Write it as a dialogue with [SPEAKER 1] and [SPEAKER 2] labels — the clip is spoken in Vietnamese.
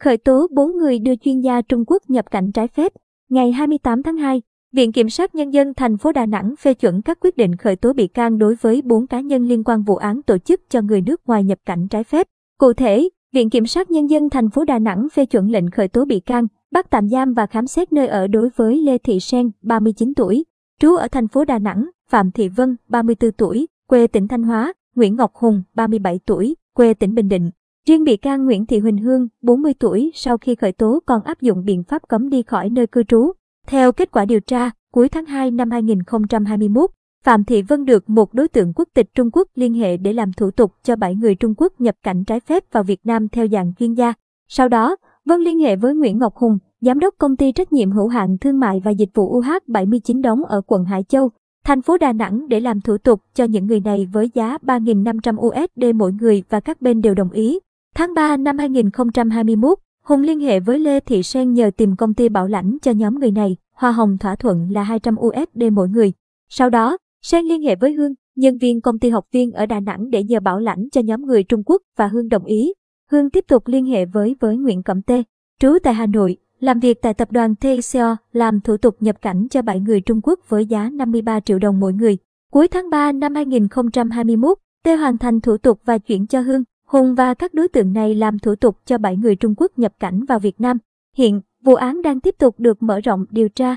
[SPEAKER 1] khởi tố 4 người đưa chuyên gia Trung Quốc nhập cảnh trái phép. Ngày 28 tháng 2, Viện Kiểm sát Nhân dân thành phố Đà Nẵng phê chuẩn các quyết định khởi tố bị can đối với 4 cá nhân liên quan vụ án tổ chức cho người nước ngoài nhập cảnh trái phép. Cụ thể, Viện Kiểm sát Nhân dân thành phố Đà Nẵng phê chuẩn lệnh khởi tố bị can, bắt tạm giam và khám xét nơi ở đối với Lê Thị Sen, 39 tuổi, trú ở thành phố Đà Nẵng, Phạm Thị Vân, 34 tuổi, quê tỉnh Thanh Hóa, Nguyễn Ngọc Hùng, 37 tuổi, quê tỉnh Bình Định. Riêng bị can Nguyễn Thị Huỳnh Hương, 40 tuổi, sau khi khởi tố còn áp dụng biện pháp cấm đi khỏi nơi cư trú. Theo kết quả điều tra, cuối tháng 2 năm 2021, Phạm Thị Vân được một đối tượng quốc tịch Trung Quốc liên hệ để làm thủ tục cho 7 người Trung Quốc nhập cảnh trái phép vào Việt Nam theo dạng chuyên gia. Sau đó, Vân liên hệ với Nguyễn Ngọc Hùng, giám đốc công ty trách nhiệm hữu hạn thương mại và dịch vụ UH79 đóng ở quận Hải Châu, thành phố Đà Nẵng để làm thủ tục cho những người này với giá 3.500 USD mỗi người và các bên đều đồng ý. Tháng 3 năm 2021, Hùng liên hệ với Lê Thị Sen nhờ tìm công ty bảo lãnh cho nhóm người này, hoa hồng thỏa thuận là 200 USD mỗi người. Sau đó, Sen liên hệ với Hương, nhân viên công ty học viên ở Đà Nẵng để nhờ bảo lãnh cho nhóm người Trung Quốc và Hương đồng ý. Hương tiếp tục liên hệ với với Nguyễn Cẩm Tê, trú tại Hà Nội, làm việc tại tập đoàn TCO, làm thủ tục nhập cảnh cho 7 người Trung Quốc với giá 53 triệu đồng mỗi người. Cuối tháng 3 năm 2021, Tê hoàn thành thủ tục và chuyển cho Hương, Hùng và các đối tượng này làm thủ tục cho 7 người Trung Quốc nhập cảnh vào Việt Nam. Hiện, vụ án đang tiếp tục được mở rộng điều tra